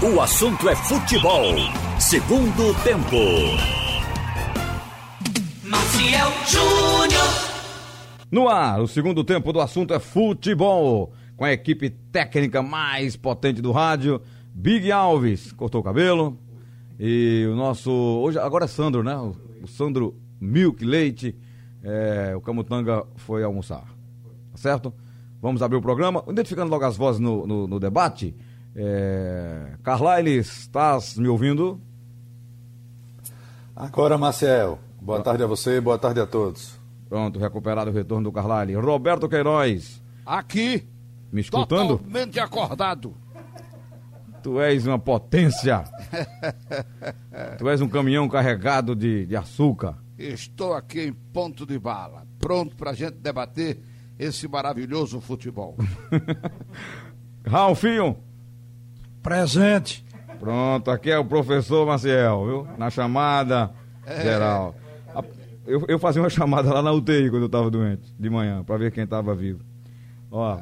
O assunto é futebol. Segundo tempo. Maciel Júnior. No ar, o segundo tempo do assunto é futebol. Com a equipe técnica mais potente do rádio, Big Alves, cortou o cabelo. E o nosso. Hoje, agora é Sandro, né? O Sandro Milk Leite. É, o Camutanga foi almoçar. Tá certo? Vamos abrir o programa. Identificando logo as vozes no, no, no debate. É... Carlyle, estás me ouvindo? Agora, Marcel. Boa tarde a você, boa tarde a todos. Pronto, recuperado o retorno do Carlyle. Roberto Queiroz. Aqui. Me escutando? Totalmente acordado. Tu és uma potência. tu és um caminhão carregado de, de açúcar. Estou aqui em ponto de bala, pronto pra gente debater esse maravilhoso futebol. Ralfinho. Presente. Pronto, aqui é o professor Maciel, viu? Na chamada é. geral. Eu, eu fazia uma chamada lá na UTI quando eu tava doente, de manhã, para ver quem tava vivo. Ó,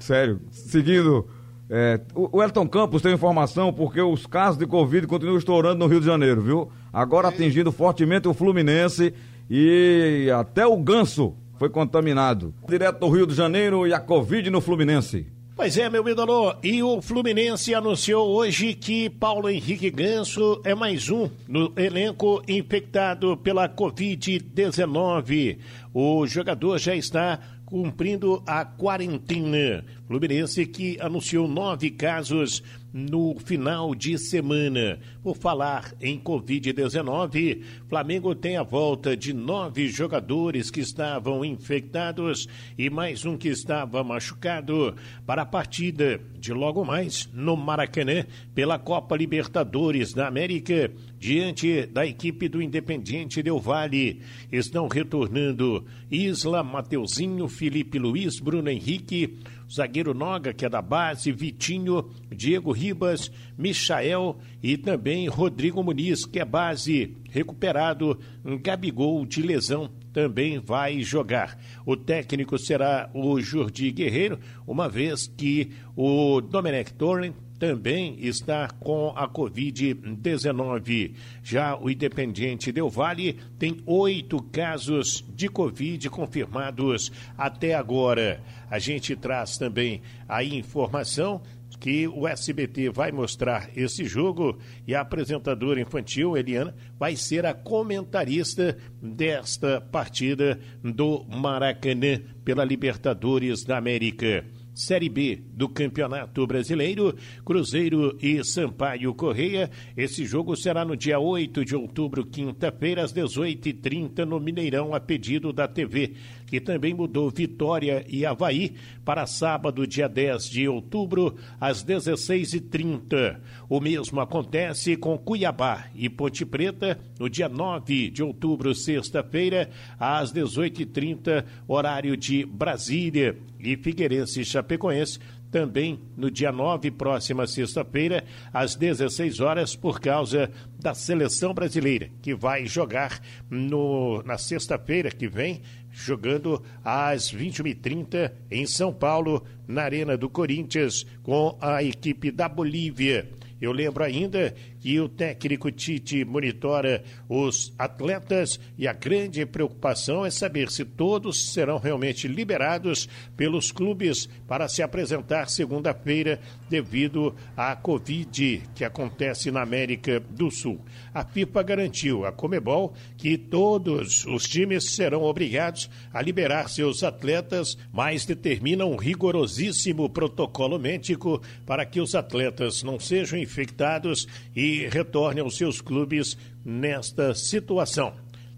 sério, seguindo. É, o Elton Campos tem informação porque os casos de Covid continuam estourando no Rio de Janeiro, viu? Agora atingindo fortemente o Fluminense e até o Ganso foi contaminado. Direto do Rio de Janeiro e a Covid no Fluminense. Pois é, meu ídolo. E o Fluminense anunciou hoje que Paulo Henrique Ganso é mais um no elenco infectado pela Covid-19. O jogador já está cumprindo a quarentena. Fluminense que anunciou nove casos no final de semana. Por falar em Covid-19, Flamengo tem a volta de nove jogadores que estavam infectados e mais um que estava machucado para a partida de logo mais no Maracanã pela Copa Libertadores da América diante da equipe do Independiente Del Vale. Estão retornando Isla, Mateuzinho, Felipe Luiz, Bruno Henrique, zagueiro Noga, que é da base, Vitinho, Diego Ribas, Michael e também Rodrigo Muniz, que é base, recuperado, Gabigol de lesão também vai jogar. O técnico será o Jordi Guerreiro, uma vez que o Domenech Torren também está com a Covid-19. Já o Independiente Del Vale tem oito casos de Covid confirmados até agora. A gente traz também a informação que o SBT vai mostrar esse jogo e a apresentadora infantil, Eliana, vai ser a comentarista desta partida do Maracanã pela Libertadores da América. Série B do Campeonato Brasileiro, Cruzeiro e Sampaio Correia. Esse jogo será no dia 8 de outubro, quinta-feira, às 18h30, no Mineirão, a pedido da TV, que também mudou Vitória e Havaí para sábado, dia 10 de outubro, às 16h30. O mesmo acontece com Cuiabá e Ponte Preta, no dia 9 de outubro, sexta-feira, às 18h30, horário de Brasília. E Figueirense e Chapecoense também no dia 9, próxima sexta-feira, às 16 horas, por causa da seleção brasileira, que vai jogar no, na sexta-feira que vem, jogando às 21h30 em São Paulo, na Arena do Corinthians, com a equipe da Bolívia. Eu lembro ainda que o técnico Tite monitora os atletas e a grande preocupação é saber se todos serão realmente liberados pelos clubes para se apresentar segunda-feira devido à Covid que acontece na América do Sul. A FIFA garantiu à Comebol que todos os times serão obrigados a liberar seus atletas, mas determina um rigorosíssimo protocolo médico para que os atletas não sejam infectados e retorne aos seus clubes nesta situação.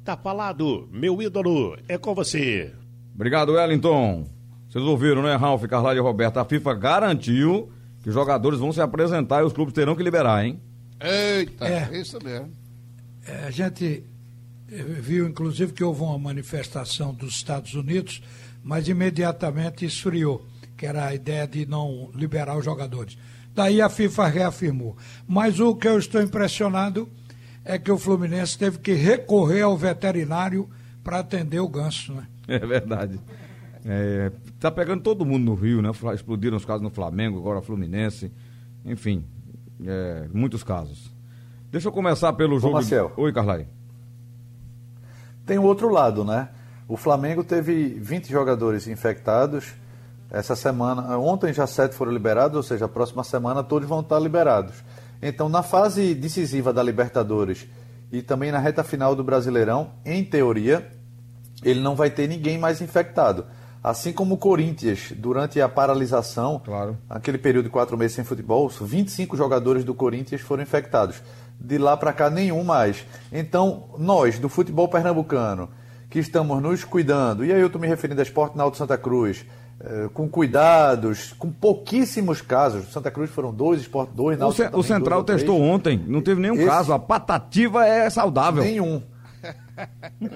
Tá falado, meu ídolo, é com você. Obrigado, Wellington. Vocês ouviram, né, Ralf, Carlade e Roberto? A FIFA garantiu que os jogadores vão se apresentar e os clubes terão que liberar, hein? Eita, é, isso mesmo. É, a gente eh, viu, inclusive, que houve uma manifestação dos Estados Unidos, mas imediatamente esfriou, que era a ideia de não liberar os jogadores. Daí a FIFA reafirmou. Mas o que eu estou impressionado é que o Fluminense teve que recorrer ao veterinário para atender o ganso, né? É verdade. É, tá pegando todo mundo no Rio, né? Explodiram os casos no Flamengo, agora Fluminense. Enfim, é, muitos casos. Deixa eu começar pelo jogo. Marcel. Oi, Carlai. Tem o outro lado, né? O Flamengo teve 20 jogadores infectados. Essa semana, ontem já sete foram liberados, ou seja, a próxima semana todos vão estar liberados. Então, na fase decisiva da Libertadores e também na reta final do Brasileirão, em teoria, ele não vai ter ninguém mais infectado. Assim como o Corinthians, durante a paralisação, Claro. aquele período de quatro meses sem futebol, 25 jogadores do Corinthians foram infectados. De lá para cá, nenhum mais. Então, nós, do futebol pernambucano, que estamos nos cuidando, e aí eu estou me referindo a Esporte Náutico Santa Cruz, com cuidados, com pouquíssimos casos. Santa Cruz foram dois, Esporte dois, O, Náutico Ce- o Central testou três. ontem, não teve nenhum Esse- caso. A patativa é saudável. Nenhum.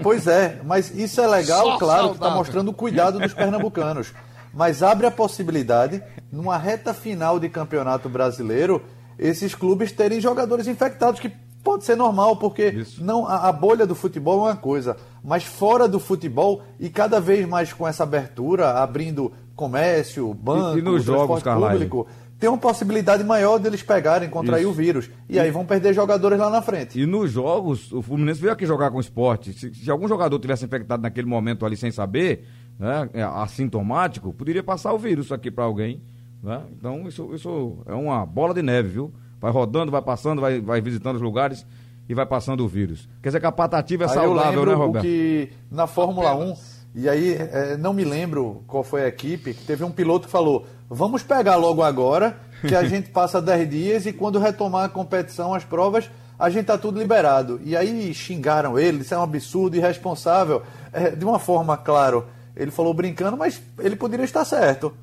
Pois é, mas isso é legal, Só claro, que está mostrando o cuidado dos pernambucanos. Mas abre a possibilidade, numa reta final de campeonato brasileiro, esses clubes terem jogadores infectados, que pode ser normal, porque Isso. não a, a bolha do futebol é uma coisa, mas fora do futebol, e cada vez mais com essa abertura, abrindo comércio, banco, e nos jogos, público, tem uma possibilidade maior deles pegarem, contrair Isso. o vírus. E aí vão perder jogadores lá na frente. E nos jogos, o Fluminense veio aqui jogar com o esporte. Se, se algum jogador tivesse infectado naquele momento ali sem saber, né, é, assintomático, poderia passar o vírus aqui para alguém. né? Então isso, isso é uma bola de neve, viu? Vai rodando, vai passando, vai, vai visitando os lugares e vai passando o vírus. Quer dizer que a patativa é Aí saudável, né, Roberto? que na Fórmula Apenas. 1, e aí é, não me lembro qual foi a equipe, que teve um piloto que falou: vamos pegar logo agora, que a gente passa 10 dias e quando retomar a competição, as provas, a gente tá tudo liberado. E aí xingaram ele, isso é um absurdo, irresponsável. É, de uma forma, claro, ele falou brincando, mas ele poderia estar certo.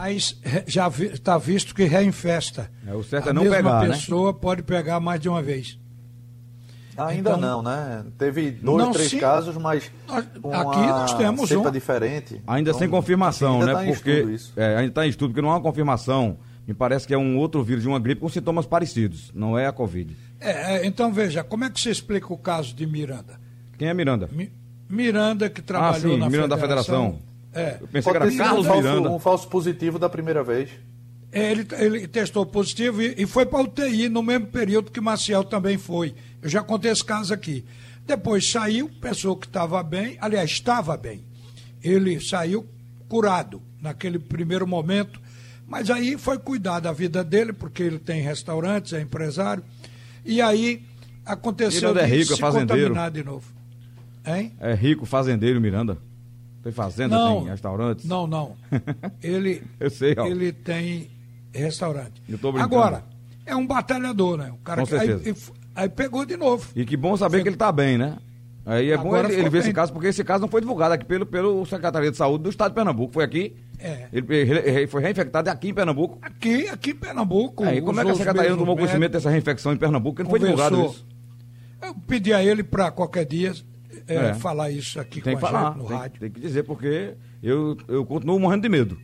Mas já está visto que reinfesta. É, o certo é a não mesma pegar, né? pessoa pode pegar mais de uma vez. Ainda Então- não, né? Teve dois, Não, três sim. casos, mas aqui uma nós temos cepa um. diferente. Ainda Então, sem confirmação, ainda né? tá em porque estudo isso. é, ainda está em estudo, porque não há uma confirmação. Me parece que é um outro vírus de uma gripe com sintomas parecidos. Não é a Covid. É, é, então veja, como é que você explica o caso de Miranda? Quem é Miranda? Mi- Miranda que trabalhou sim, na Miranda da federação. É, Eu pensei que Pode era ter sido Carlos um falso, Miranda. um falso positivo da primeira vez. É, ele, ele testou positivo e, e foi para UTI no mesmo período que Maciel também foi. Eu já contei esse caso aqui. Depois saiu, pessoa que estava bem, aliás, estava bem. Ele saiu curado naquele primeiro momento, mas aí foi cuidar da vida dele, porque ele tem restaurantes, é empresário. E aí aconteceu Miranda é de rico, é se fazendeiro. contaminar de novo. Hein? É rico, fazendeiro Miranda. Tem fazenda, Não, tem restaurantes. Não, não. Ele, Eu sei, ó. ele tem restaurante. Eu tô brincando. Agora, é um batalhador, né? O cara Com que- aí, certeza. aí pegou de novo. E que bom saber que ele está bem, né? Aí é bom Agora ele, ficou ele ver esse caso, porque esse caso não foi divulgado aqui pelo, pelo Secretaria de Saúde do Estado de Pernambuco. Foi aqui. É. Ele, ele- foi reinfectado aqui em Pernambuco. Aqui, aqui em Pernambuco. É, e como é que a Secretaria não tomou conhecimento dessa reinfecção em Pernambuco? Não foi divulgado isso. Eu pedi a ele para qualquer dia é, É. falar isso aqui Tem com que a falar, gente no tem, rádio. tem que dizer, porque eu, eu continuo morrendo de medo.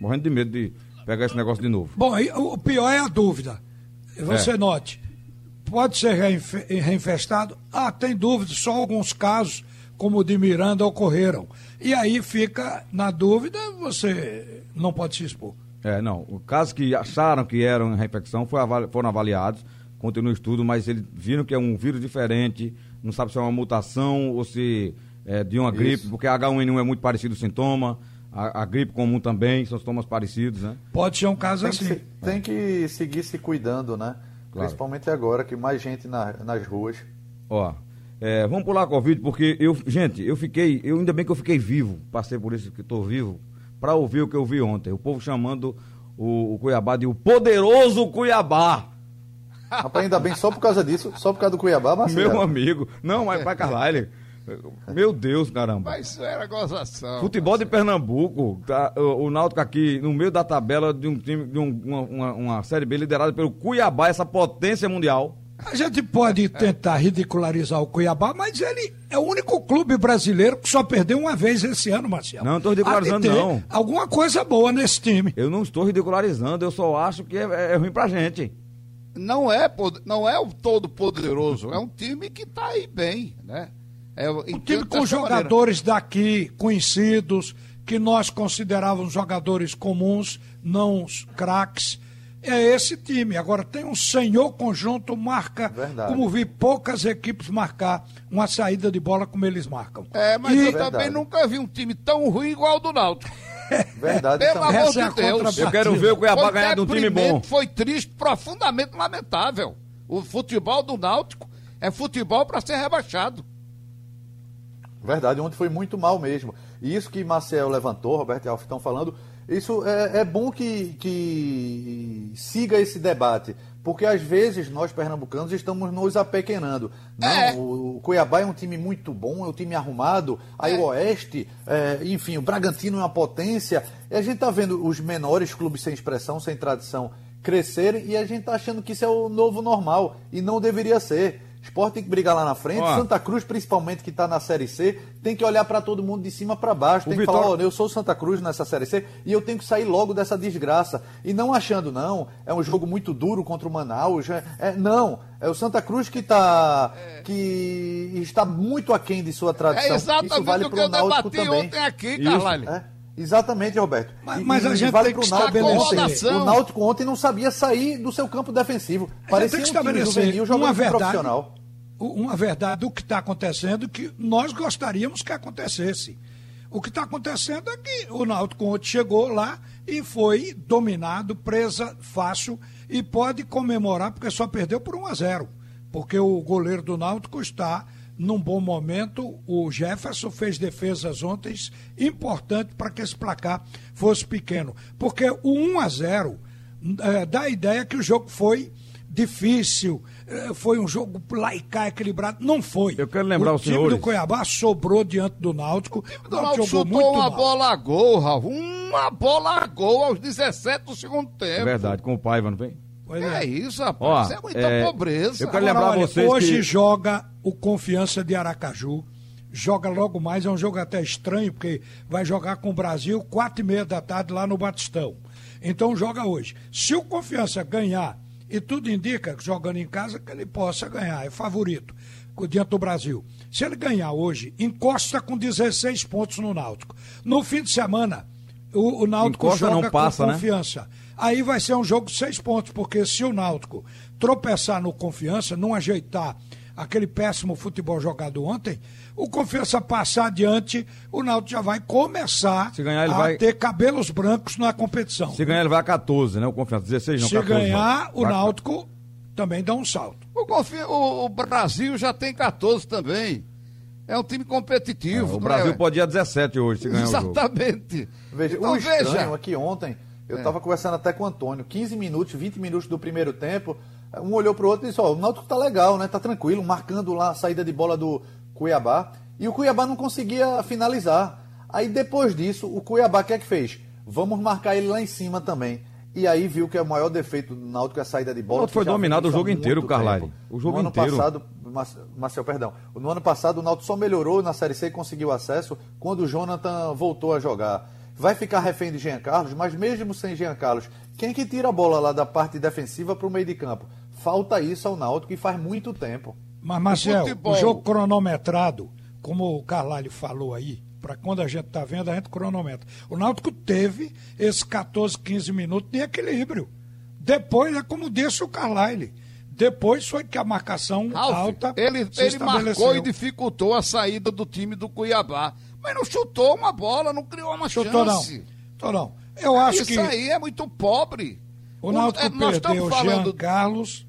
Morrendo de medo de pegar esse negócio de novo. Bom, o pior é a dúvida. Você É. note, pode ser reinfe- reinfestado? Ah, tem dúvida, só alguns casos, como o de Miranda, ocorreram. E aí fica na dúvida, você não pode se expor. É, não. O caso que acharam que eram reinfecção foram avaliados, continua o estudo, mas eles viram que é um vírus diferente, não sabe se é uma mutação ou se é de uma gripe, porque H1N1 é muito parecido o sintoma, a, a gripe comum também, são sintomas parecidos, né? Pode ser um caso Tem que, assim. se- tem que seguir se cuidando, né? Claro. Principalmente agora que mais gente na- nas ruas. Ó, é, vamos pular a Covid, porque eu, gente, eu fiquei, eu ainda bem que eu fiquei vivo, passei por isso que estou vivo, para ouvir o que eu vi ontem. O povo chamando o, o Cuiabá de o poderoso Cuiabá. Rapaz, ainda bem só por causa disso, só por causa do Cuiabá, Marcelo. Meu amigo. Não, mas para Carlyle. Meu Deus, caramba. Mas isso era gozação. Futebol de Pernambuco, tá, o, o Náutico aqui no meio da tabela de um time, de um- uma, uma- uma Série B liderada pelo Cuiabá, essa potência mundial. A gente pode tentar ridicularizar o Cuiabá, mas ele é o único clube brasileiro que só perdeu uma vez esse ano, Marcelo. Não, não tô ridicularizando, não. Alguma coisa boa nesse time. Eu não estou ridicularizando, eu só acho que é, é ruim pra gente. Não é, não é o todo poderoso, é um time que tá aí bem, né? É, Um time com jogadores daqui, conhecidos, que nós considerávamos jogadores comuns, não os craques. é esse time. Agora tem um senhor conjunto, marca, Verdade. como vi poucas equipes marcar uma saída de bola como eles marcam. É, mas E- eu também nunca vi um time tão ruim igual o do Náutico. Verdade Pelo também. amor Essa é de Deus. contrapartida. Eu quero ver o Cuiabá Foi ganhar de um time bom. Foi triste, profundamente lamentável. O futebol do Náutico é futebol para ser rebaixado. Verdade, ontem foi muito mal mesmo. E isso que Marcel levantou, Roberto e Alf estão falando, isso é, é bom que, que siga esse debate. Porque às vezes nós pernambucanos estamos nos apequenando. Não, É. o, Cuiabá é um time muito bom, é um time arrumado. Aí o Oeste, é, enfim, o Bragantino é uma potência. E a gente está vendo os menores clubes sem expressão, sem tradição, crescerem e a gente está achando que isso é o novo normal. E não deveria ser. Esporte tem que brigar lá na frente. Ó. Santa Cruz, principalmente que está na Série C, tem que olhar para todo mundo de cima para baixo. O Tem que Vitória- falar, ó, eu sou Santa Cruz nessa Série C e eu tenho que sair logo dessa desgraça. E não achando, não, é um jogo muito duro contra o Manaus. É, é- não, é o Santa Cruz que, tá, que está muito aquém de sua tradição. É exatamente Isso vale o que pro eu debati também. ontem aqui, Isso. Carlalho. É, exatamente, Roberto. Mas- E- mas a gente vale tem que estabelecer-. O Náutico ontem não sabia sair do seu campo defensivo. Parecia tem um que time juvenil jogando uma verdade, profissional. uma verdade do que está acontecendo que nós gostaríamos que acontecesse. O que está acontecendo é que o Náutico ontem chegou lá e foi dominado, presa fácil e pode comemorar porque só perdeu por 1 a 0. Porque o goleiro do Náutico está num bom momento. O Jefferson fez defesas ontem importantes para que esse placar fosse pequeno. Porque o 1 a 0 eh, dá a ideia que o jogo foi difícil, eh, foi um jogo cá equilibrado. Não foi. Eu quero lembrar o os time senhores- do Cuiabá sobrou diante do Náutico. O O Náutico chutou uma bola a gol, Raul. Uma bola a gol aos 17 do segundo tempo. É verdade, com o Paiva, não vem? Pois É é. isso, Ó, rapaz. Isso é muita é, pobreza. eu quero Agora, lembrar olha, vocês hoje que- joga o Confiança de Aracaju. Joga logo mais, é um jogo até estranho, porque vai jogar com o Brasil quatro e meia da tarde lá no Batistão. Então joga hoje. Se o Confiança ganhar, e tudo indica que jogando em casa que ele possa ganhar, é favorito diante do Brasil. Se ele ganhar hoje, encosta com 16 pontos no Náutico. No fim de semana, o, o Náutico Encosta, joga não passa, com né? Aí vai ser um jogo de seis pontos, porque se o Náutico tropeçar no confiança, não ajeitar aquele péssimo futebol jogado ontem, o confiança passar adiante, o Náutico já vai começar Se ganhar, ele a vai- ter cabelos brancos na competição. Se ganhar, ele vai a 14, né? O Confiança. 16 não, Se 14. ganhar, o Vai- Náutico também dá um salto. O, Confi- o- o Brasil já tem 14 também. É um time competitivo. É, o não Brasil é? pode ir a 17 hoje, se ganhar o jogo. Exatamente. Veja, então o veja. aqui ontem, eu É. estava conversando até com o Antônio, 15 minutos, 20 minutos do primeiro tempo, um olhou pro outro e disse, ó, o Náutico tá legal, né? Tá tranquilo, marcando lá a saída de bola do Cuiabá, e o Cuiabá não conseguia finalizar. Aí depois disso, o Cuiabá o que é que fez? Vamos marcar ele lá em cima também. E aí viu que é o maior defeito do Náutico é a saída de bola. O Náutico foi dominado o jogo inteiro, tempo. O jogo no ano inteiro. passado, Mar- Marcel, perdão. No ano passado o Náutico só melhorou na Série C e conseguiu acesso quando o Jonathan voltou a jogar. Vai ficar refém de Jean Carlos, mas mesmo sem Jean Carlos, quem que tira a bola lá da parte defensiva para o meio de campo? Falta isso ao Náutico e faz muito tempo. Mas, Marcel, o jogo cronometrado, como o Carlalho falou aí, para quando a gente tá vendo, a gente cronometra. O Náutico teve esses 14, 15 minutos de equilíbrio. Depois, é como disse o Carlyle, depois foi que a marcação Ralf, alta ele, se ele marcou e dificultou a saída do time do Cuiabá. Mas não chutou uma bola, não criou uma Chutou não. chance. Chutou não. Eu acho Isso que aí é muito pobre. o Náutico é, perdeu falando Jean Carlos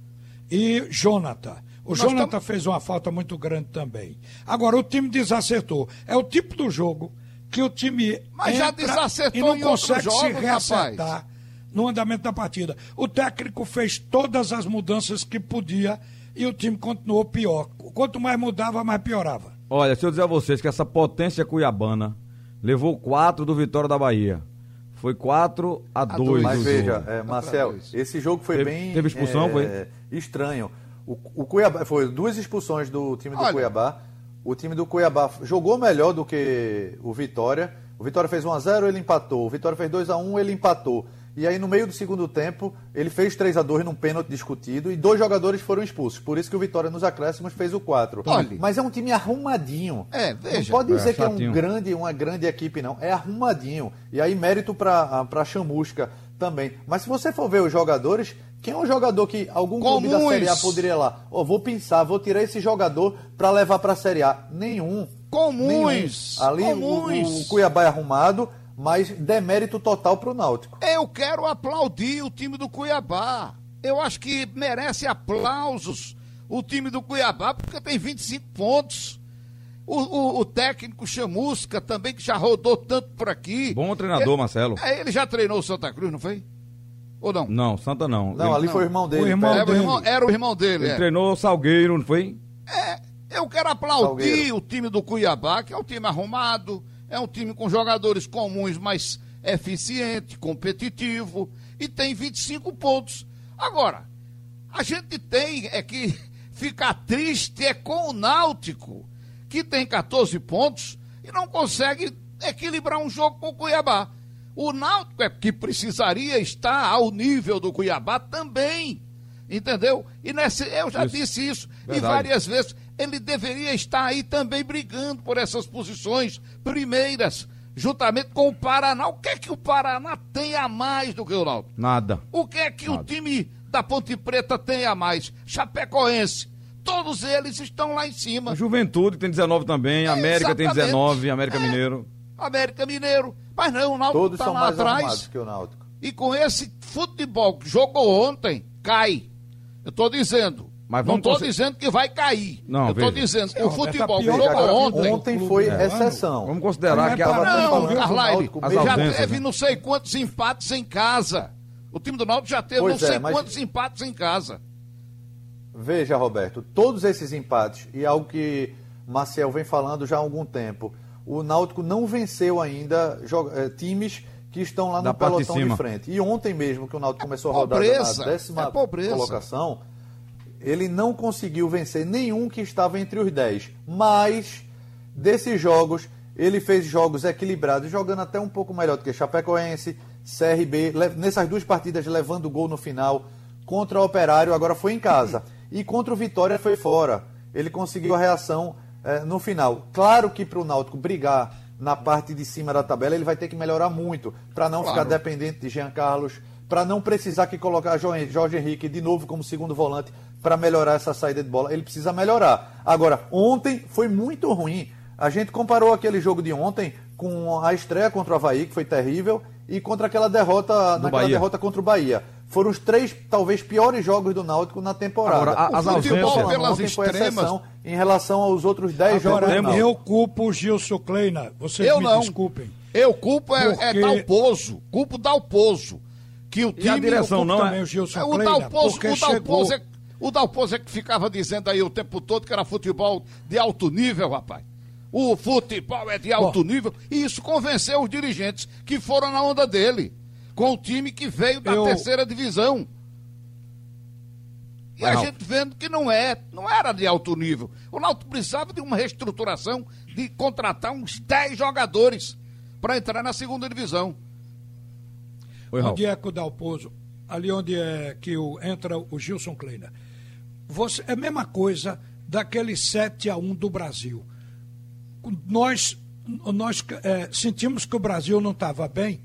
e Jonathan. O Nós Jonathan estamos- fez uma falta muito grande também. Agora, o time desacertou. É o tipo do jogo que o time Mas já desacertou e não consegue se jogos, reacertar rapaz. no andamento da partida. O técnico fez todas as mudanças que podia e o time continuou pior. Quanto mais mudava, mais piorava. Olha, se eu dizer a vocês que essa potência cuiabana levou 4 do Vitória da Bahia. Foi 4 a 2 dois. Mas veja, é, Marcel, esse jogo foi Teve- bem teve expulsão, é, foi? estranho. O, o Cuiabá foi duas expulsões do time do Olha. Cuiabá. O time do Cuiabá jogou melhor do que o Vitória. O Vitória fez 1 a 0, ele empatou. O Vitória fez 2 a 1, ele empatou. E aí no meio do segundo tempo, ele fez 3 a 2 num pênalti discutido e dois jogadores foram expulsos. Por isso que o Vitória nos acréscimos fez o 4. Olha. Mas é um time arrumadinho. É, veja. Não pode dizer É, que é um grande, uma grande equipe, não. É arrumadinho. E aí, mérito para para Chamusca Também. Mas se você for ver os jogadores, quem é um jogador que algum clube da Comuns. Série A poderia ir lá? Ó, vou pensar, vou tirar esse jogador para levar para a Série A. Nenhum. Comuns, Nenhum. Ali o- comuns. O, Cuiabá é arrumado, mas demérito total pro Náutico. Eu quero aplaudir o time do Cuiabá. Eu acho que merece aplausos o time do Cuiabá, porque tem 25 pontos. O, o- o técnico Chamusca também, que já rodou tanto por aqui. Bom treinador, Ele- Marcelo. É, ele já treinou o Santa Cruz, não foi? Ou não? Não, Santa não. Não, ele, ali foi o irmão dele. O irmão. Era o irmão, era o irmão dele. ele é. treinou o Salgueiro, não foi? É, eu quero aplaudir Salgueiro. o time do Cuiabá, que é um time arrumado, é um time com jogadores comuns, mas eficiente, competitivo, e tem 25 pontos. Agora, a gente tem é que ficar triste é com o Náutico, que tem 14 pontos e não consegue equilibrar um jogo com o Cuiabá. O Náutico é que precisaria estar ao nível do Cuiabá também. Entendeu? E nesse, eu já Isso. disse isso e Verdade. várias vezes. Ele deveria estar aí também brigando por essas posições primeiras, juntamente com o Paraná. O que é que o Paraná tem a mais do que o Náutico? Nada. O que é que o Nada. time da Ponte Preta tem a mais? Chapecoense. Todos eles estão lá em cima. A Juventude tem 19 também, a América tem Exatamente. 19, América É. Mineiro. América Mineiro. Mas não, o Náutico Todos está são lá mais atrás. que o Náutico. E com esse futebol que jogou ontem, cai. Eu estou dizendo. Mas não estou dizendo que vai cair. Não, eu estou dizendo que Não, o futebol jogou ontem. Ontem foi É. exceção. Vamos considerar que a para- vantagem- Não, Carlyle, já teve né? não sei quantos empates em casa. O time do Náutico já teve Pois não é, sei mas- quantos empates em casa. Veja, Roberto, todos esses empates, e algo que Marcel vem falando já há algum tempo, o Náutico não venceu ainda eh, times que estão lá Da no de pelotão de, cima. frente. E ontem mesmo, que o Náutico começou a rodar pobreza, na décima é pobreza. colocação, ele não conseguiu vencer nenhum que estava entre os 10. Mas, desses jogos, ele fez jogos equilibrados, jogando até um pouco melhor do que Chapecoense, CRB, nessas duas partidas levando gol no final, contra o Operário, agora foi em casa. E contra o Vitória foi fora. Ele conseguiu a reação eh, no final. Claro que para o Náutico brigar na parte de cima da tabela, ele vai ter que melhorar muito, para não Claro. ficar dependente de Jean Carlos, para não precisar que colocar Jo- Jorge Henrique de novo como segundo volante para melhorar essa saída de bola. Ele precisa melhorar. Agora, ontem foi muito ruim. A gente comparou aquele jogo de ontem com a estreia contra o Havaí, que foi terrível, e contra aquela derrota, naquela Bahia. derrota contra o Bahia. Foram os três, talvez, piores jogos do Náutico na temporada. Agora, a- as ausências- pelas extremas- em relação aos outros dez jogos eu culpo o Gilson Kleina. Vocês Eu me não. desculpem. Eu culpo é, Porque- é Dalpozo. Culpo Dalpozo. Que o time. a direção não é? também o Gilson É, o Dalpozo, porque o Dalpozo, chegou... é, o Dalpozo é que ficava dizendo aí o tempo todo que era futebol de alto nível, rapaz. O futebol é de alto nível. E isso convenceu os dirigentes que foram na onda dele. Com o time que veio da Eu- terceira divisão. E a gente vendo que não é, não era de alto nível. O Náutico precisava de uma reestruturação, de contratar uns 10 jogadores para entrar na segunda divisão. Oi. Onde é que o Dalpozo? Ali onde é que o, entra o Gilson Kleina. Você, é a mesma coisa daquele 7 a 1 do Brasil. Nós, nós é, sentimos que o Brasil não estava bem,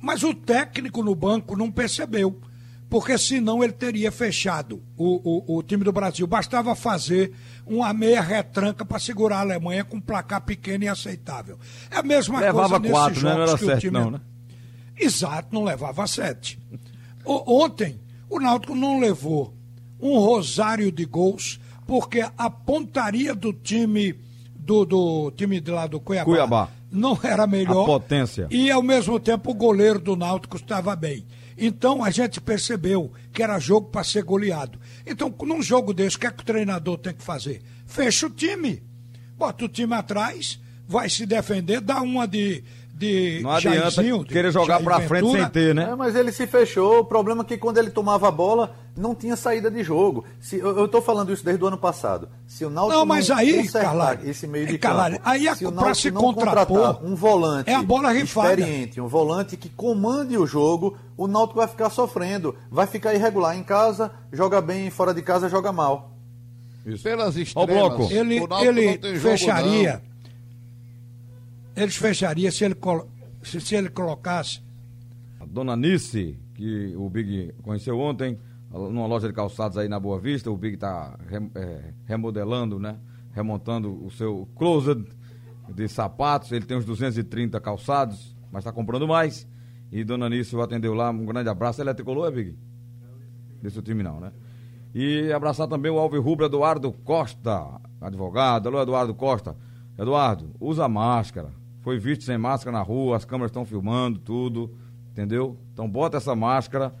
mas o técnico no banco não percebeu. Porque senão ele teria fechado o, o, o time do Brasil. Bastava fazer uma meia retranca para segurar a Alemanha com um placar pequeno e aceitável. É a mesma Levava coisa nesses quatro, né? Não jogos era que o sete, time não, né? Exato, não levava sete. O- ontem, o Náutico não levou um rosário de gols, porque a pontaria do time do, do time de lá do Cuiabá, Cuiabá. não era melhor. A potência. E ao mesmo tempo o goleiro do Náutico estava bem. Então a gente percebeu que era jogo para ser goleado. Então, num jogo desse, o que é que o treinador tem que fazer? Fecha o time. Bota o time atrás, vai se defender, dá uma de. De Não adianta Jairzinho, de querer jogar pra frente sem ter, né? É, mas ele se fechou. O problema é que quando ele tomava a bola, não tinha saída de jogo. Se, eu, eu tô falando isso desde o ano passado. Se o Náutico Não, mas aí, esse meio de é, campo, aí a- se o Náutico se não contrapor, um volante é a bola rifada. experiente, um volante que comande o jogo, o Náutico vai ficar sofrendo. Vai ficar irregular em casa, joga bem, fora de casa joga mal. Pelas Ó o estrelas. bloco. Ele, o ele não tem jogo, fecharia. não. Eles fecharia se ele, se, se ele colocasse A dona Nice, que o Big conheceu ontem, numa loja de calçados aí na Boa Vista. O Big está é, remodelando, né? Remontando o seu closet de sapatos. Ele tem uns 230 calçados, mas está comprando mais. E Dona Anício atendeu lá. Um grande abraço. Ele é tricolor, é Big? Desse time não, né? E abraçar também o Alves Rubro Eduardo Costa, advogado. Alô, Eduardo Costa. Eduardo, usa máscara. Foi visto sem máscara na rua, as câmeras estão filmando tudo, entendeu? Então bota essa máscara.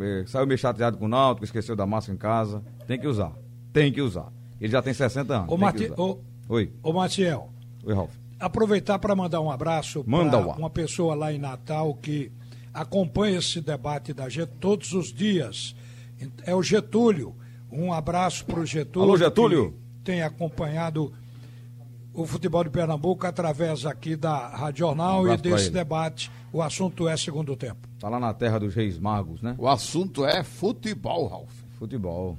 É, saiu meio chateado com o Náutico, esqueceu da máscara em casa. Tem que usar. Tem que usar. Ele já tem 60 anos. Ô, Mati... ô, Oi. Ô, Maciel. Oi, Ralf. Aproveitar para mandar um abraço para uma pessoa lá em Natal que acompanha esse debate da gente todos os dias. É o Getúlio. Um abraço para o Getúlio. Alô, Getúlio. tem acompanhado o futebol de Pernambuco através aqui da Rádio Jornal um e desse debate. O assunto é segundo tempo. Está lá na terra dos Reis Magos, né? O assunto é futebol, Ralf. Futebol.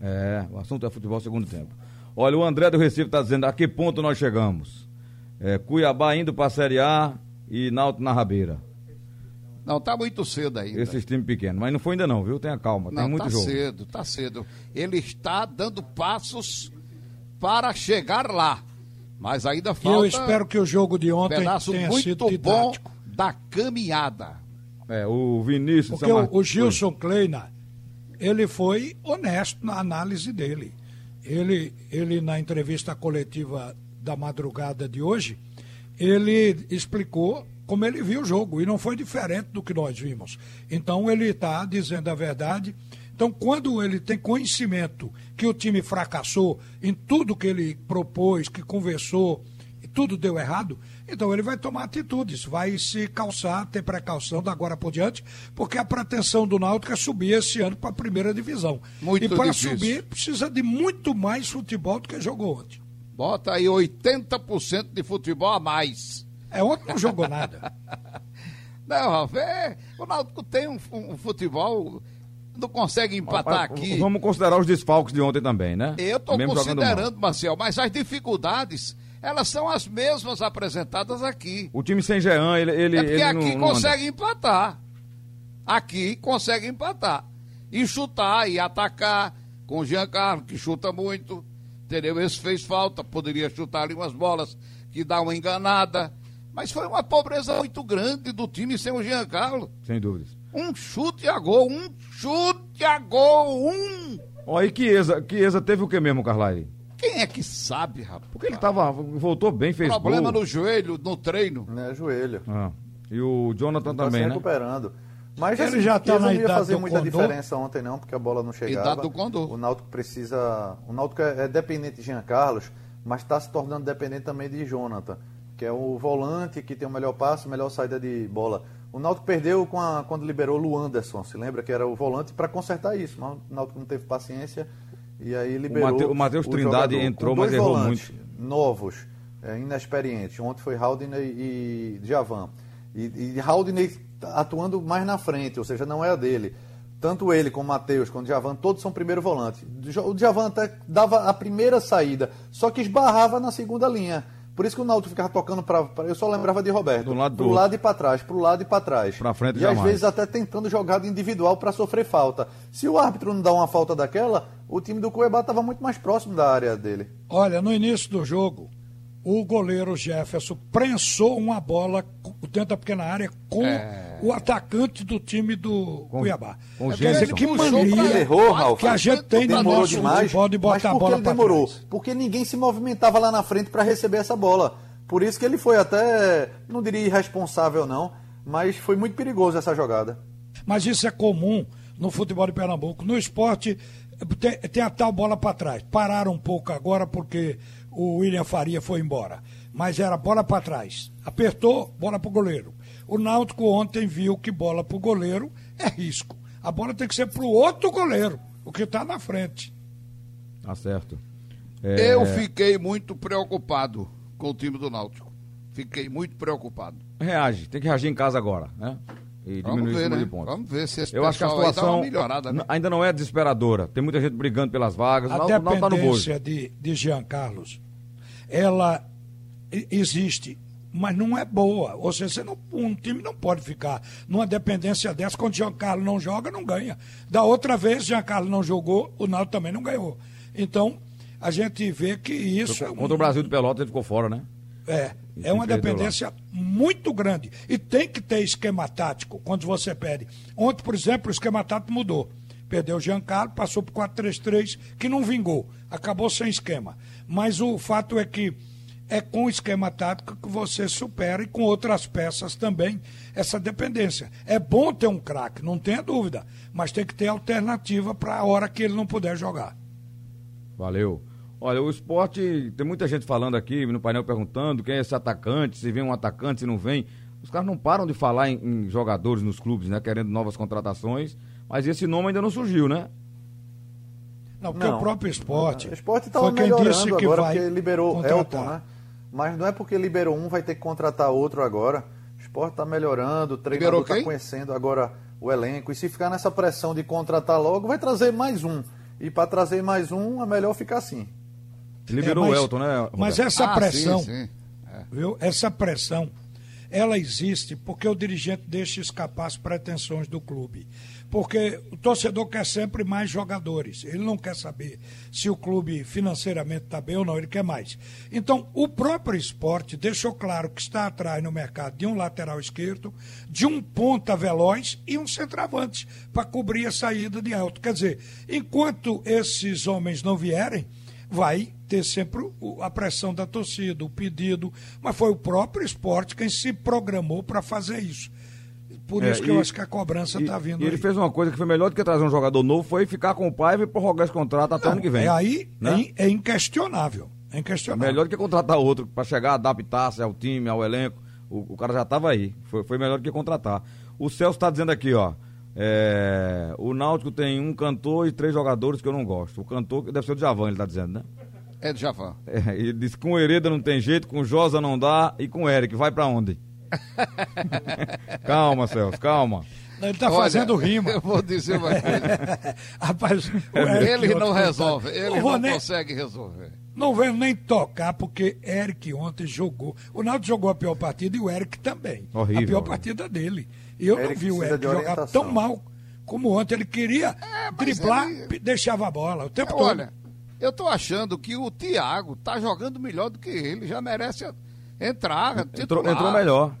É, o assunto é futebol segundo tempo. Olha, o André do Recife está dizendo a que ponto nós chegamos. É, Cuiabá indo para a Série A e Náutico na rabeira. Não, tá muito cedo ainda. Esses times pequenos. Mas não foi ainda não, viu? Tenha calma, não, tem muito tá jogo. Tá cedo, tá cedo. Ele está dando passos para chegar lá. Mas ainda falta. Eu espero que o jogo de ontem um pedaço tenha muito sido bom da caminhada. É, o Vinícius. Porque o, o Gilson Kleina, ele foi honesto na análise dele. Ele, ele na entrevista coletiva da madrugada de hoje, ele explicou como ele viu o jogo e não foi diferente do que nós vimos. Então ele está dizendo a verdade. Então, quando ele tem conhecimento que o time fracassou em tudo que ele propôs, que conversou, e tudo deu errado, então ele vai tomar atitudes, vai se calçar, ter precaução da agora por diante, porque a pretensão do Náutico é subir esse ano para a primeira divisão. Muito e para subir precisa de muito mais futebol do que jogou ontem. Bota aí 80% de futebol a mais. É, ontem não jogou nada. não, Ralf, é, o Náutico tem um, um, futebol, não consegue empatar aqui. Vamos considerar os desfalques de ontem também, né? Eu estou considerando, Marcel, mas as dificuldades, elas são as mesmas apresentadas aqui. O time sem Jean, ele, ele É porque ele aqui não, consegue não empatar. Aqui consegue empatar. E chutar, e atacar com o Jean Carlos, que chuta muito. Entendeu? Esse fez falta, poderia chutar ali umas bolas que dá uma enganada. Mas foi uma pobreza muito grande do time sem o Giancarlo. Sem dúvidas. Um chute a gol, um chute a gol, um. Ó, e Chiesa, Chiesa teve o que mesmo, Carlyle? Quem é que sabe, rapaz? Porque ele tava, voltou bem, fez Problema gol. no joelho, no treino. É, joelho. Ah, e o Jonathan Tá se também, né? recuperando. Mas Ele assim, já tá na não ia fazer muita Condor. diferença ontem não, porque a bola não chegava. Idade do Condor. O Náutico precisa, o Náutico é, é dependente de Jean Carlos, mas está se tornando dependente também de Jonathan, que é o volante que tem o melhor passe, melhor saída de bola. O Náutico perdeu a- quando liberou o Luanderson, se lembra que era o volante para consertar isso, mas o Náutico não teve paciência e aí liberou. O Mateus Trindade jogador. entrou, mas errou volantes Novos, é, inexperientes. Ontem foi Haldney e Javan. E, e Haldney atuando mais na frente, ou seja, não é a dele. Tanto ele como o Matheus, como o Djavan, todos são primeiro volante. O Djavan até dava a primeira saída, só que esbarrava na segunda linha. Por isso que o Náutico ficava tocando para. Eu só lembrava de Roberto. Do lado do pro outro. lado e para trás, pro lado e para trás. Pra frente e às jamais. vezes até tentando jogada individual para sofrer falta. Se o árbitro não dá uma falta daquela, o time do Cuiabá estava muito mais próximo da área dele. Olha, no início do jogo, o goleiro Jefferson prensou uma bola dentro da pequena área com o atacante do time do Cuiabá. com o Quer dizer, que mania errou, Ralf. que a gente tem no demorou nosso demais. futebol de mas botar a bola ele demorou? trás. Porque ninguém se movimentava lá na frente para receber essa bola. Por isso que ele foi até, não diria irresponsável não, mas foi muito perigoso essa jogada. Mas isso é comum no futebol de Pernambuco. No esporte, tem, tem a tal bola para trás. Pararam um pouco agora porque o William Faria foi embora. Mas era bola para trás. Apertou, bola para o goleiro. O Náutico ontem viu que bola para o goleiro é risco. A bola tem que ser para o outro goleiro, o que está na frente. Tá certo. É, Eu fiquei muito preocupado com o time do Náutico. Fiquei muito preocupado. Reage, tem que reagir em casa agora, né? E Vamos diminuir ver, esse número né? de pontos. Vamos ver se esse Eu acho que a situação uma melhorada, né? ainda não é desesperadora. Tem muita gente brigando pelas vagas. A o Náutico tá no bojo. dependência de, de Jean Carlos, ela existe mas não é boa. Ou seja, você não, um time não pode ficar numa dependência dessa. Quando o Giancarlo não joga, não ganha. Da outra vez, Giancarlo não jogou, o Náutico também não ganhou. Então, a gente vê que isso. Contra é um... o Brasil de Pelotas, ele ficou fora, né? É. É uma dependência muito grande. E tem que ter esquema tático quando você pede. Ontem, por exemplo, o esquema tático mudou. Perdeu o Giancarlo, passou por 4-3-3, que não vingou. Acabou sem esquema. Mas o fato é que é com o esquema tático que você supera e com outras peças também essa dependência. É bom ter um craque, não tenha dúvida, mas tem que ter alternativa para a hora que ele não puder jogar. Valeu. Olha, o esporte, tem muita gente falando aqui no painel perguntando quem é esse atacante, se vem um atacante, se não vem. Os caras não param de falar em, em jogadores nos clubes, né? Querendo novas contratações, mas esse nome ainda não surgiu, né? Não, porque não. o próprio esporte. O esporte está melhorando que agora porque liberou contratar. Elton, né? Mas não é porque liberou um, vai ter que contratar outro agora. O esporte está melhorando, o treinador está conhecendo agora o elenco. E se ficar nessa pressão de contratar logo, vai trazer mais um. E para trazer mais um, é melhor ficar assim. Liberou é, mas, o Elton, né? Roberto? Mas essa ah, pressão, sim, sim. É. viu? Essa pressão, ela existe porque o dirigente deixa escapar as pretensões do clube. Porque o torcedor quer sempre mais jogadores. Ele não quer saber se o clube financeiramente está bem ou não, ele quer mais. Então, o próprio esporte deixou claro que está atrás no mercado de um lateral esquerdo, de um ponta veloz e um centroavante para cobrir a saída de Elton. Quer dizer, enquanto esses homens não vierem, vai ter sempre a pressão da torcida, o pedido, mas foi o próprio esporte quem se programou para fazer isso. Por é, isso que e, eu acho que a cobrança está vindo. E ele fez uma coisa que foi melhor do que trazer um jogador novo, foi ficar com o pai e prorrogar esse contrato até ano que vem. É aí né? é, é, inquestionável. É inquestionável. É melhor do que contratar outro para chegar, adaptar-se ao time, ao elenco. O, o cara já estava aí. Foi, foi melhor do que contratar. O Celso está dizendo aqui, ó. É, o Náutico tem um cantor e três jogadores que eu não gosto. O cantor deve ser o Javan, ele está dizendo, né? É do Javan. É, ele disse que com o Hereda não tem jeito, com o Josa não dá e com o Eric. Vai para onde? calma, Celso, calma. Ele está fazendo rima. Eu vou dizer uma coisa. Rapaz, ele não resolve, ele não nem, consegue resolver. Não veio nem tocar, porque Eric ontem jogou. O Naldo jogou a pior partida e o Eric também. Horrível. A pior partida dele. E eu Eric não vi o Eric jogar tão mal como ontem. Ele queria é, driblar, ele... deixava a bola o tempo é, todo. Olha, eu tô achando que o Thiago tá jogando melhor do que ele. Já merece entrar. Entrou, entrou melhor.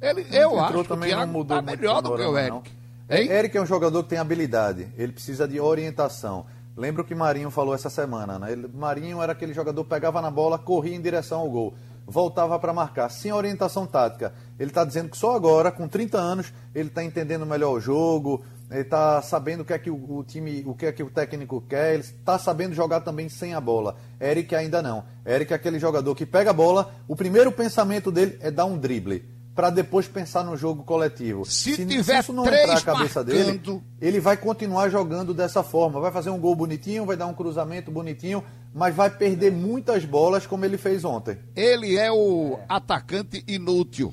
Ele, eu entrou acho que o Thiago tá melhor do que o Eric. Hein? Eric é um jogador que tem habilidade. Ele precisa de orientação. Lembra o que Marinho falou essa semana, né? Ele, Marinho era aquele jogador que pegava na bola, corria em direção ao gol voltava para marcar, sem orientação tática. Ele está dizendo que só agora, com 30 anos, ele está entendendo melhor o jogo, ele está sabendo o que é que o, o, time, o que é que o técnico quer, ele está sabendo jogar também sem a bola. Eric ainda não. Eric é aquele jogador que pega a bola, o primeiro pensamento dele é dar um drible para depois pensar no jogo coletivo. Se, se tiver se isso não entrar na cabeça marcando... dele, ele vai continuar jogando dessa forma. Vai fazer um gol bonitinho, vai dar um cruzamento bonitinho, mas vai perder muitas bolas como ele fez ontem. Ele é o atacante inútil.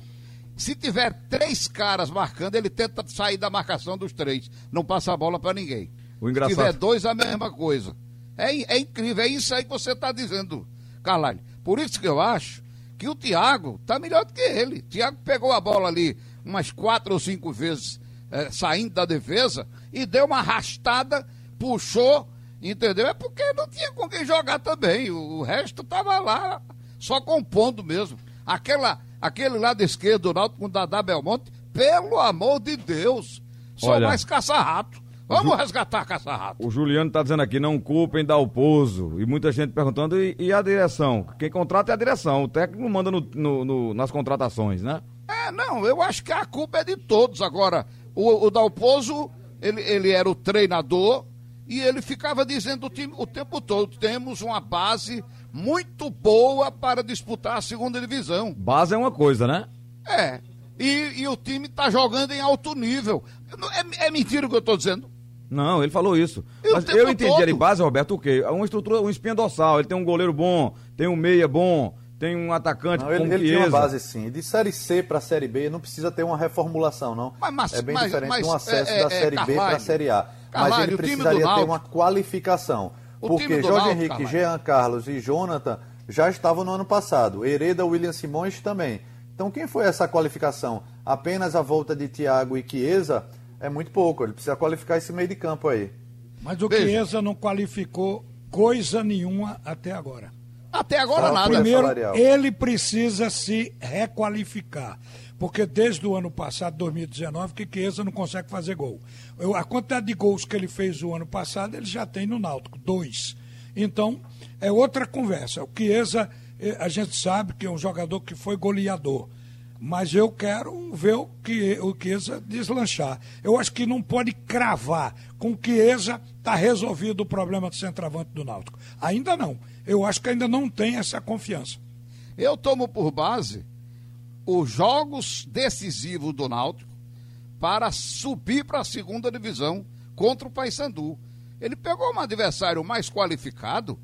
Se tiver três caras marcando, ele tenta sair da marcação dos três. Não passa a bola para ninguém. O engraçado... Se tiver dois, a mesma coisa. É, é incrível, é isso aí que você está dizendo, Carlalho. Por isso que eu acho que o Thiago tá melhor do que ele. O Thiago pegou a bola ali umas quatro ou cinco vezes é, saindo da defesa e deu uma arrastada, puxou, entendeu? É porque não tinha com quem jogar também. O, o resto tava lá só compondo mesmo. Aquela, aquele lado esquerdo do Náutico com o Dadá Belmonte, pelo amor de Deus, só Olha, mais caça-rato. Vamos resgatar caça-rato. O Juliano está dizendo aqui, não culpem Dalpozo. E muita gente perguntando, e, e, a direção? Quem contrata é a direção. O técnico manda no, no, no, nas contratações, né? É, não, eu acho que a culpa é de todos. Agora, o, o Dalpozo, ele, ele era o treinador e ele ficava dizendo o, time, o tempo todo: temos uma base muito boa para disputar a segunda divisão. Base é uma coisa, né? É. E, e o time está jogando em alto nível. É, é mentira o que eu estou dizendo. Não, ele falou isso. E Mas eu entendi todo. ali base, Roberto, o quê? Uma estrutura, um espinha dorsal. Ele tem um goleiro bom, tem um meia bom, tem um atacante não, ele, ele tem uma base sim. De Série C para Série B não precisa ter uma reformulação, não. Mas, mas, é bem mas, diferente mas, de um acesso é, da é, Série B para a Série A. Carvalho, mas ele precisaria ter uma qualificação. O porque Jorge Náutico, Henrique, Carvalho. Jean Carlos e Jonathan já estavam no ano passado. Hereda, William Simões também. Então, quem foi essa qualificação? Apenas a volta de Thiago e Chiesa é muito pouco. Ele precisa qualificar esse meio de campo aí. Mas o Veja. Chiesa não qualificou coisa nenhuma até agora. Até agora Só nada. Primeiro, ele precisa se requalificar. Porque desde o ano passado, 2019, que Chiesa não consegue fazer gol. Eu- a quantidade de gols que ele fez o ano passado, ele já tem no Náutico, dois. Então, é outra conversa. O Chiesa, eh, a gente sabe que é um jogador que foi goleador. Mas eu quero ver o, que, o Chiesa deslanchar. Eu acho que não pode cravar. Com Chiesa está resolvido o problema do centroavante do Náutico. Ainda não. Eu acho que ainda não tem essa confiança. Eu tomo por base os jogos decisivos do Náutico para subir para a segunda divisão contra o Paysandu. Ele pegou um adversário mais qualificado,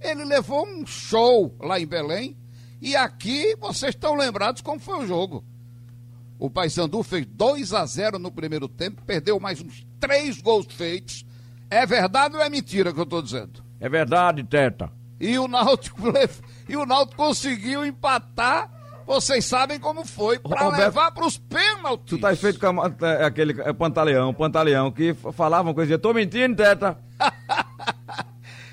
ele levou um show lá em Belém e aqui vocês estão lembrados como foi o jogo. O Paysandu fez 2 a 0 no primeiro tempo, perdeu mais uns três gols feitos. É verdade ou é mentira que eu estou dizendo? É verdade, Teta. E o Náutico e o Náutico conseguiu empatar. Vocês sabem como foi para Roberto, levar para os pênaltis. Tu tá feito com a- é, aquele é, pantaleão, pantaleão, que falavam coisa, tô mentindo, Teta.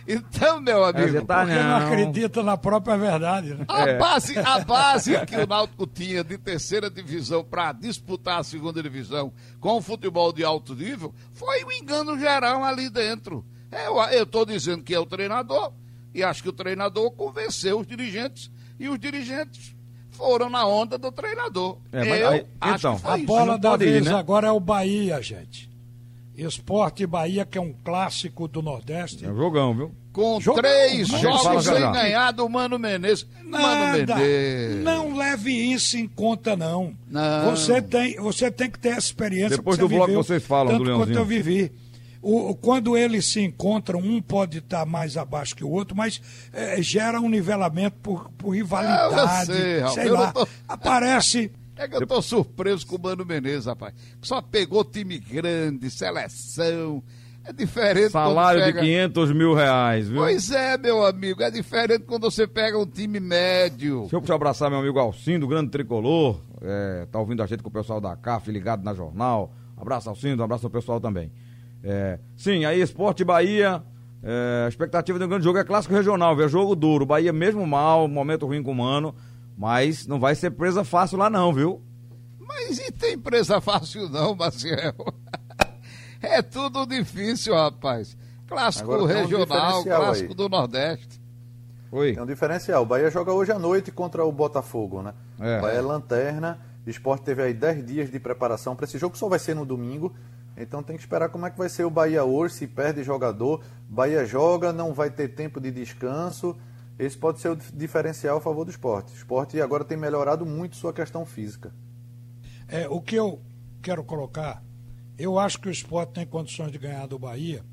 Então, meu Aí amigo, você tá, Porque não não. acredita na própria verdade. Né? a É. base, a base que o Náutico tinha de terceira divisão para disputar a segunda divisão com o futebol de alto nível foi um engano geral ali dentro. É, Eu estou dizendo que é o treinador e acho que o treinador convenceu os dirigentes e os dirigentes foram na onda do treinador. É, mas Eu aí- acho então, que foi A isso. bola da pode ir, vez né? agora é o Bahia, gente. Esporte Bahia, que é um clássico do Nordeste. É um jogão, viu? Com Jogão, três jogos sem já. ganhar do Mano Menezes. Mano Nada. Menezes. Não leve isso em conta, não. Não. Você, tem, você tem que ter essa experiência. Depois do você bloco viveu, vocês falam do tanto quanto Leãozinho. eu vivi. O, quando eles se encontram, um pode estar mais abaixo que o outro, mas eh, gera um nivelamento por, por rivalidade. Eu sei, Ralf, sei lá. tô- Aparece. É que eu tô surpreso com o Mano Menezes, rapaz. Só pegou time grande, seleção. É diferente Salário quando de pega... 500 mil reais, viu? Pois é, meu amigo. É diferente quando você pega um time médio. Deixa eu puxar abraçar meu amigo Alcindo, grande tricolor. É, tá ouvindo a gente com o pessoal da CAF, ligado na jornal. Abraço Alcindo, abraço ao pessoal também. É, sim, aí Esporte Bahia. é, a expectativa de um grande jogo é clássico regional, viu? É jogo duro. Bahia mesmo mal, momento ruim com o Mano. Mas não vai ser presa fácil lá não, viu? Mas e tem presa fácil não, Maciel? é tudo difícil, rapaz. Clássico Agora um regional, diferencial clássico aí. do Nordeste. Oi. Tem um diferencial. O Bahia joga hoje à noite contra o Botafogo, né? É. O Bahia é lanterna. O esporte teve aí 10 dias de preparação para esse jogo, que só vai ser no domingo. Então tem que esperar como é que vai ser o Bahia hoje, se perde jogador. Bahia joga, não vai ter tempo de descanso. Esse pode ser o dif- diferencial a favor do esporte. O esporte agora tem melhorado muito sua questão física. É, o que eu quero colocar, eu acho que o esporte tem condições de ganhar do Bahia,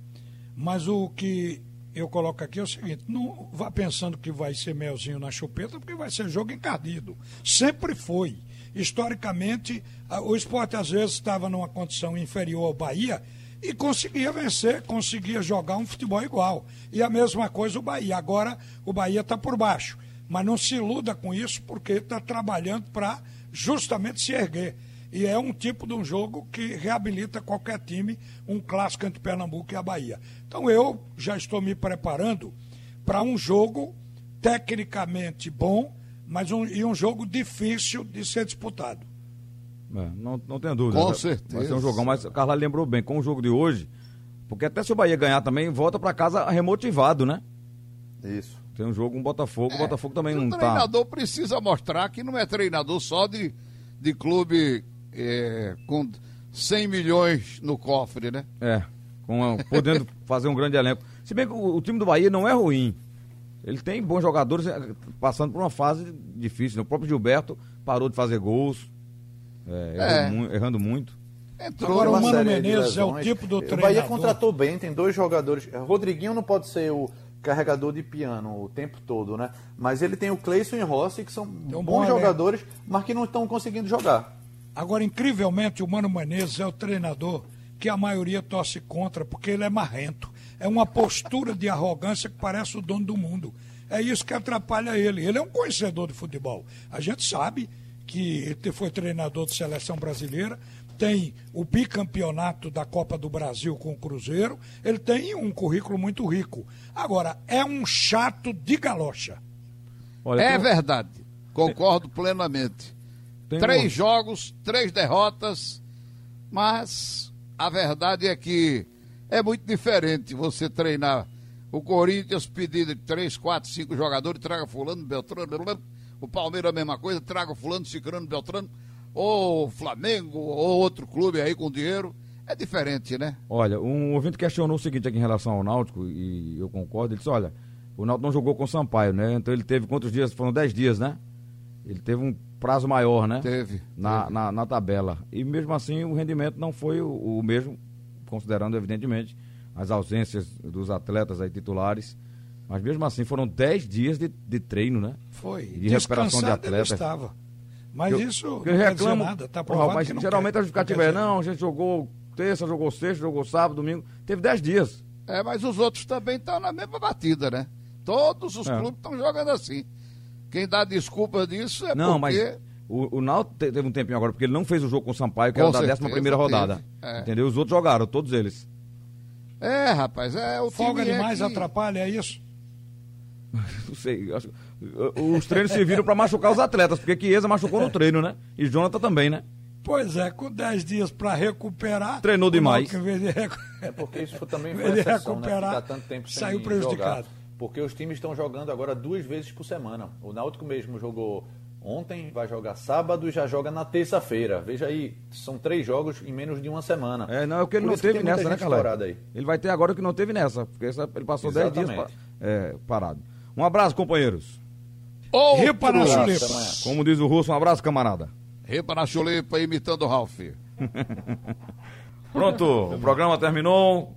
mas o que eu coloco aqui é o seguinte: não vá pensando que vai ser melzinho na chupeta, porque vai ser jogo encardido. Sempre foi. Historicamente, o esporte às vezes estava numa condição inferior ao Bahia e conseguia vencer, conseguia jogar um futebol igual. E a mesma coisa o Bahia. Agora o Bahia está por baixo. Mas não se iluda com isso, porque está trabalhando para justamente se erguer. E é um tipo de um jogo que reabilita qualquer time, um clássico entre Pernambuco e a Bahia. Então eu já estou me preparando para um jogo tecnicamente bom, mas um, e um jogo difícil de ser disputado. É, não, não tenho dúvida. Com Vai- certeza. Vai ser um jogão, mas o Carla lembrou bem, com o jogo de hoje, porque até se o Bahia ganhar também, volta pra casa remotivado, né? Isso. Tem um jogo, um Botafogo, o Botafogo também o não tá. treinador precisa mostrar que não é treinador só de, de clube é, com 100 milhões no cofre, né? É, com, podendo fazer um grande elenco. Se bem que o, o time do Bahia não é ruim. Ele tem bons jogadores eh, passando por uma fase difícil. né? O próprio Gilberto parou de fazer gols, é, É. errou mu- errando muito. Entrou Agora, o Mano Menezes é o tipo do O Bahia treinador. contratou bem, tem dois jogadores. Rodriguinho não pode ser o carregador de piano o tempo todo, né? Mas ele tem o Cleison e o Rossi, que são um bons bom elenco. jogadores, mas que não estão conseguindo jogar. Agora, incrivelmente, o Mano Menezes é o treinador que a maioria torce contra, porque ele é marrento. É uma postura de arrogância que parece o dono do mundo. É isso que atrapalha ele. Ele é um conhecedor de futebol. A gente sabe que foi treinador de seleção brasileira, tem o bicampeonato da Copa do Brasil com o Cruzeiro, ele tem um currículo muito rico. Agora, é um chato de galocha. Olha, é tem... verdade, concordo plenamente. Tem três um... jogos, três derrotas, mas a verdade é que é muito diferente você treinar o Corinthians pedindo três, quatro, cinco jogadores, traga fulano, Beltrano, o Palmeiras a mesma coisa, traga fulano, cicrano, Beltrano ou Flamengo, ou outro clube aí com dinheiro. É diferente, né? Olha, um ouvinte questionou o seguinte aqui em relação ao Náutico, e eu concordo, ele disse, olha, o Náutico não jogou com o Sampaio, né? Então ele teve quantos dias? Foram 10 dias, né? Ele teve um prazo maior, né? Teve. Na, teve. na, na, tabela. E mesmo assim o rendimento não foi o, o, mesmo, considerando, evidentemente, as ausências dos atletas aí titulares. Mas mesmo assim foram 10 dias de, de treino, né? Foi. De recuperação de atletas. estava. Mas eu, isso eu não reclamo, nada, tá provado mas geralmente quer, a justificativa é, não, a gente jogou terça, jogou sexta, jogou sábado, domingo, teve dez dias. É, mas os outros também estão na mesma batida, né? Todos os é. clubes estão jogando assim. Quem dá desculpa disso é não, porque... Mas... O, o Náutico teve um tempinho agora, porque ele não fez o jogo com o Sampaio, que com era da 11 primeira rodada. É. Entendeu? Os outros jogaram, todos eles. É, rapaz, é o Folga time demais é que... atrapalha, é isso? não sei, acho, os treinos serviram para machucar os atletas, porque Chiesa machucou no treino, né? E Jonathan também, né? Pois é, com 10 dias para recuperar. Treinou demais. Recu... É porque isso também foi exceção, né? recuperar, né? Ficar tanto tempo sem saiu prejudicado. Jogar, porque os times estão jogando agora duas vezes por semana. O Náutico mesmo jogou ontem, vai jogar sábado e já joga na terça-feira. Veja aí, são três jogos em menos de uma semana. É, não, é o que ele não teve nessa, né, Calé? Ele vai ter agora o que não teve nessa, porque essa, ele passou 10 dias é, parado. Um abraço, companheiros. Outro Ripa na chulipa. Como diz o russo, um abraço, camarada. Ripa na chulipa imitando o Ralph. Pronto, o programa terminou.